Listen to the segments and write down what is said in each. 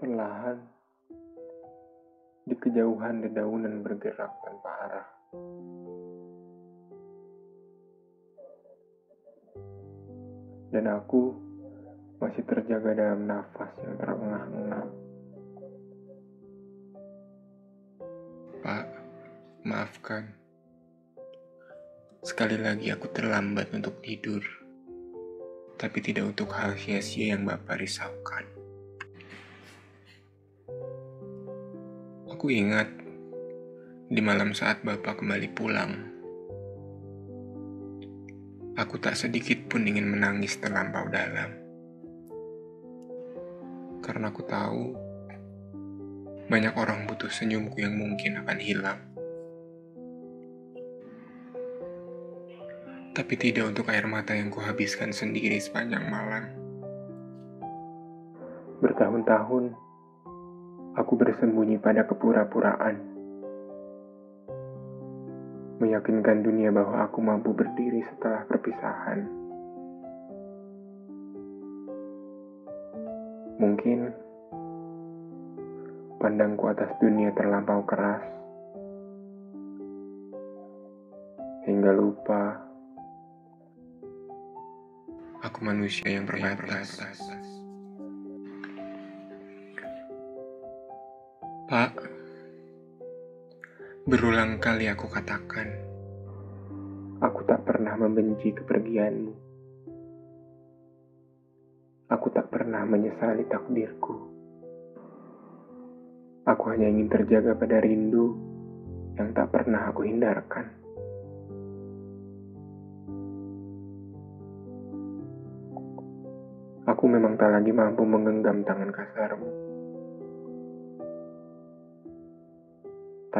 Perlahan, di kejauhan dedaunan bergerak tanpa arah. Dan aku masih terjaga dalam nafas yang terengah-engah. Pak, maafkan. Sekali lagi aku terlambat untuk tidur, tapi tidak untuk hal sia-sia yang Bapak risaukan. Aku ingat di malam saat Bapak kembali pulang. Aku tak sedikit pun ingin menangis terlampau dalam. Karena aku tahu banyak orang butuh senyumku yang mungkin akan hilang. Tapi tidak untuk air mata yang kuhabiskan sendiri sepanjang malam. Bertahun-tahun, Aku bersembunyi pada kepura-puraan, meyakinkan dunia bahwa aku mampu berdiri setelah perpisahan. Mungkin pandangku atas dunia terlampau keras, hingga lupa aku manusia yang terbatas. Pak, berulang kali aku katakan, aku tak pernah membenci kepergianmu. Aku tak pernah menyesali takdirku. Aku hanya ingin terjaga pada rindu yang tak pernah aku hindarkan. Aku memang tak lagi mampu menggenggam tangan kasarmu.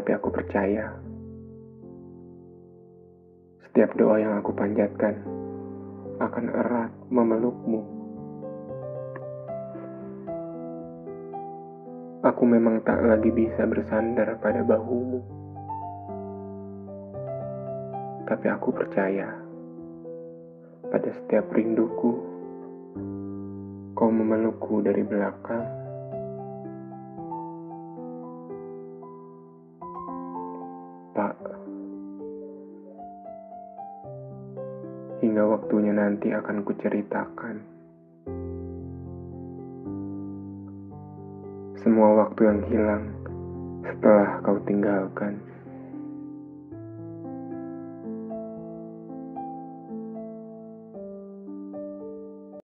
Tapi aku percaya setiap doa yang aku panjatkan akan erat memelukmu. Aku memang tak lagi bisa bersandar pada bahumu, tapi aku percaya pada setiap rinduku, kau memelukku dari belakang. Hingga waktunya nanti akan kuceritakan. Semua waktu yang hilang setelah kau tinggalkan.